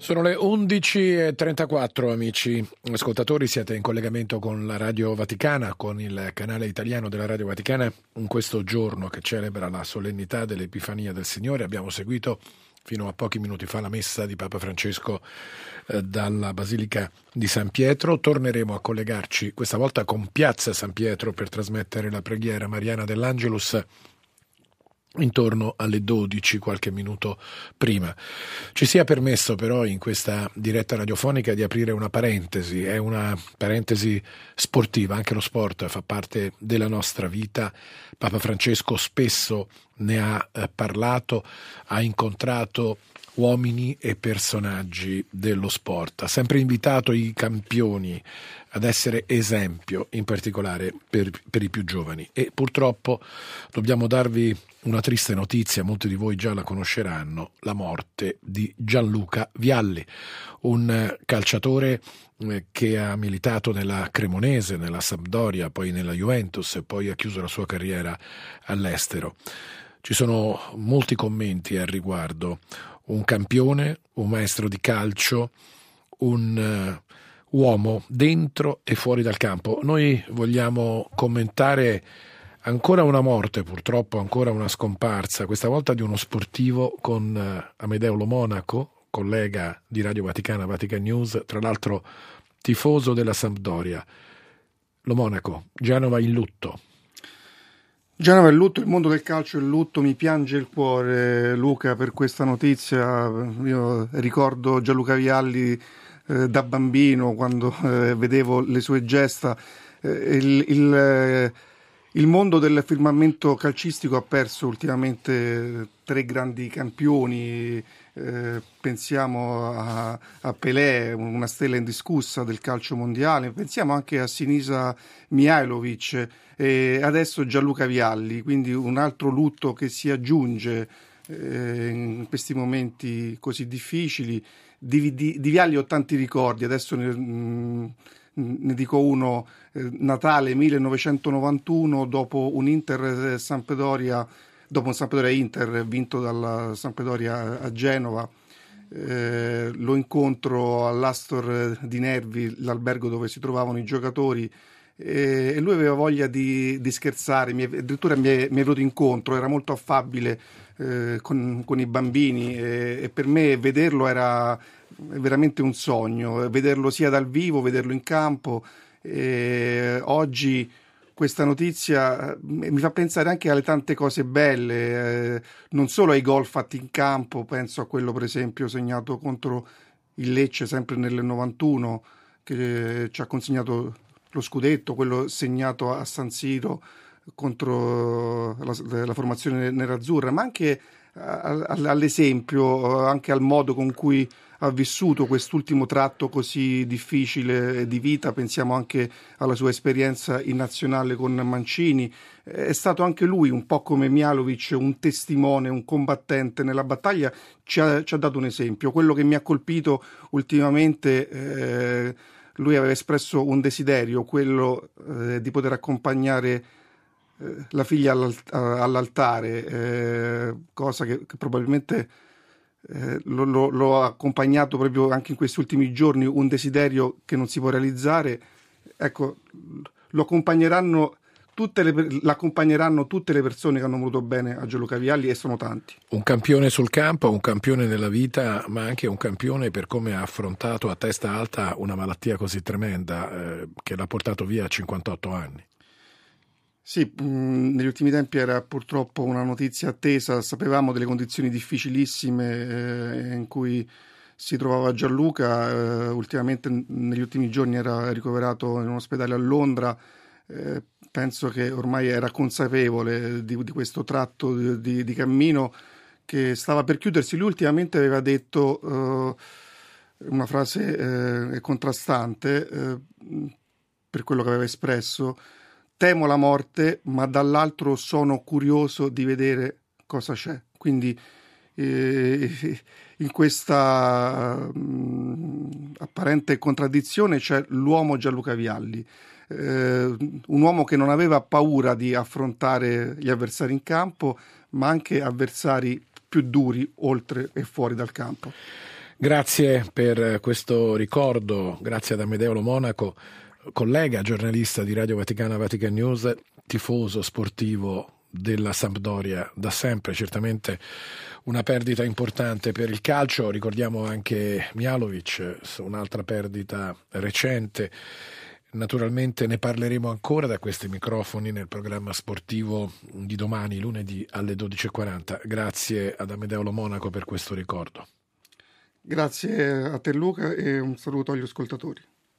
Sono le 11.34 amici ascoltatori, siete in collegamento con la Radio Vaticana, con il canale italiano della Radio Vaticana in questo giorno che celebra la solennità dell'Epifania del Signore. Abbiamo seguito fino a pochi minuti fa la messa di Papa Francesco eh, dalla Basilica di San Pietro. Torneremo a collegarci questa volta con Piazza San Pietro per trasmettere la preghiera mariana dell'Angelus intorno alle 12, qualche minuto prima. Ci sia permesso però in questa diretta radiofonica di aprire una parentesi, è una parentesi sportiva, anche lo sport fa parte della nostra vita. Papa Francesco spesso ne ha eh, parlato, ha incontrato uomini e personaggi dello sport. Ha sempre invitato i campioni ad essere esempio, in particolare per, per, i più giovani. E purtroppo dobbiamo darvi una triste notizia, molti di voi già la conosceranno, la morte di Gianluca Vialli, un calciatore eh, che ha militato nella Cremonese, nella Sampdoria, poi nella Juventus e poi ha chiuso la sua carriera all'estero. Ci sono molti commenti al riguardo un campione, un maestro di calcio, un uh, uomo dentro e fuori dal campo. Noi vogliamo commentare ancora una morte, purtroppo ancora una scomparsa, questa volta di uno sportivo con uh, Amedeo Lo Monaco, collega di Radio Vaticana, Vatican News, tra l'altro tifoso della Sampdoria. Lo Monaco, Genova in lutto. Genova è lutto, il mondo del calcio è lutto, mi piange il cuore Luca per questa notizia. Io ricordo Gianluca Vialli eh, da bambino quando eh, vedevo le sue gesta. Eh, il, il, eh, il, mondo del firmamento calcistico ha perso ultimamente tre grandi campioni. Eh, pensiamo a, a, Pelé, una stella indiscussa del calcio mondiale, pensiamo anche a Sinisa Mihailovic e adesso Gianluca Vialli, quindi un altro lutto che si aggiunge eh, in questi momenti così difficili. Di, di, di, Vialli ho tanti ricordi, adesso ne, mm, ne dico uno, eh, Natale 1991, dopo un Inter eh, Sampdoria, dopo un Sampdoria Inter vinto dalla Sampdoria a Genova. Eh, lo incontro all'Astor di Nervi, l'albergo dove si trovavano i giocatori e lui aveva voglia di, di scherzare, mi, addirittura mi è, mi è, venuto incontro, era molto affabile eh, con, con, i bambini e, e, per me vederlo era veramente un sogno, vederlo sia dal vivo, vederlo in campo. E oggi questa notizia eh, mi fa pensare anche alle tante cose belle, eh, non solo ai gol fatti in campo, penso a quello per esempio segnato contro il Lecce sempre nel 91 che ci ha consegnato lo scudetto, quello segnato a San Siro contro la, la formazione nerazzurra, ma anche all'esempio, anche al modo con cui ha vissuto quest'ultimo tratto così difficile di vita, pensiamo anche alla sua esperienza in nazionale con Mancini, è stato anche lui, un po' come Mialovic, un testimone, un combattente nella battaglia, ci ha, ci ha dato un esempio. Quello che mi ha colpito ultimamente... Eh, lui aveva espresso un desiderio, quello eh, di poter accompagnare eh, la figlia all'alt- all'altare, eh, cosa che, che probabilmente eh, ha accompagnato proprio anche in questi ultimi giorni, un desiderio che non si può realizzare. Ecco, lo accompagneranno tutte le, l'accompagneranno tutte le persone che hanno voluto bene a Gianluca Vialli e sono tanti. Un campione sul campo, un campione nella vita, ma anche un campione per come ha affrontato a testa alta una malattia così tremenda eh, che l'ha portato via a 58 anni. Sì, mm, negli ultimi tempi era purtroppo una notizia attesa, sapevamo delle condizioni difficilissime eh, in cui si trovava Gianluca, eh, ultimamente negli ultimi giorni era ricoverato in un ospedale a Londra, eh, penso che ormai era consapevole di, di questo tratto di, di, cammino che stava per chiudersi. Lui ultimamente aveva detto una frase contrastante per quello che aveva espresso. Temo la morte, ma dall'altro sono curioso di vedere cosa c'è. Quindi eh, in questa mh, apparente contraddizione c'è l'uomo Gianluca Vialli eh, un uomo che non aveva paura di affrontare gli avversari in campo, ma anche avversari più duri oltre e fuori dal campo. Grazie per questo ricordo, grazie ad Amedeo Monaco, collega, giornalista di Radio Vaticana Vatican News, tifoso sportivo della Sampdoria da sempre, certamente una perdita importante per il calcio, ricordiamo anche Mialovic, un'altra perdita recente. Naturalmente ne parleremo ancora da questi microfoni nel programma sportivo di domani, lunedì alle 12.40. Grazie ad Amedeo Monaco per questo ricordo. Grazie a te Luca e un saluto agli ascoltatori.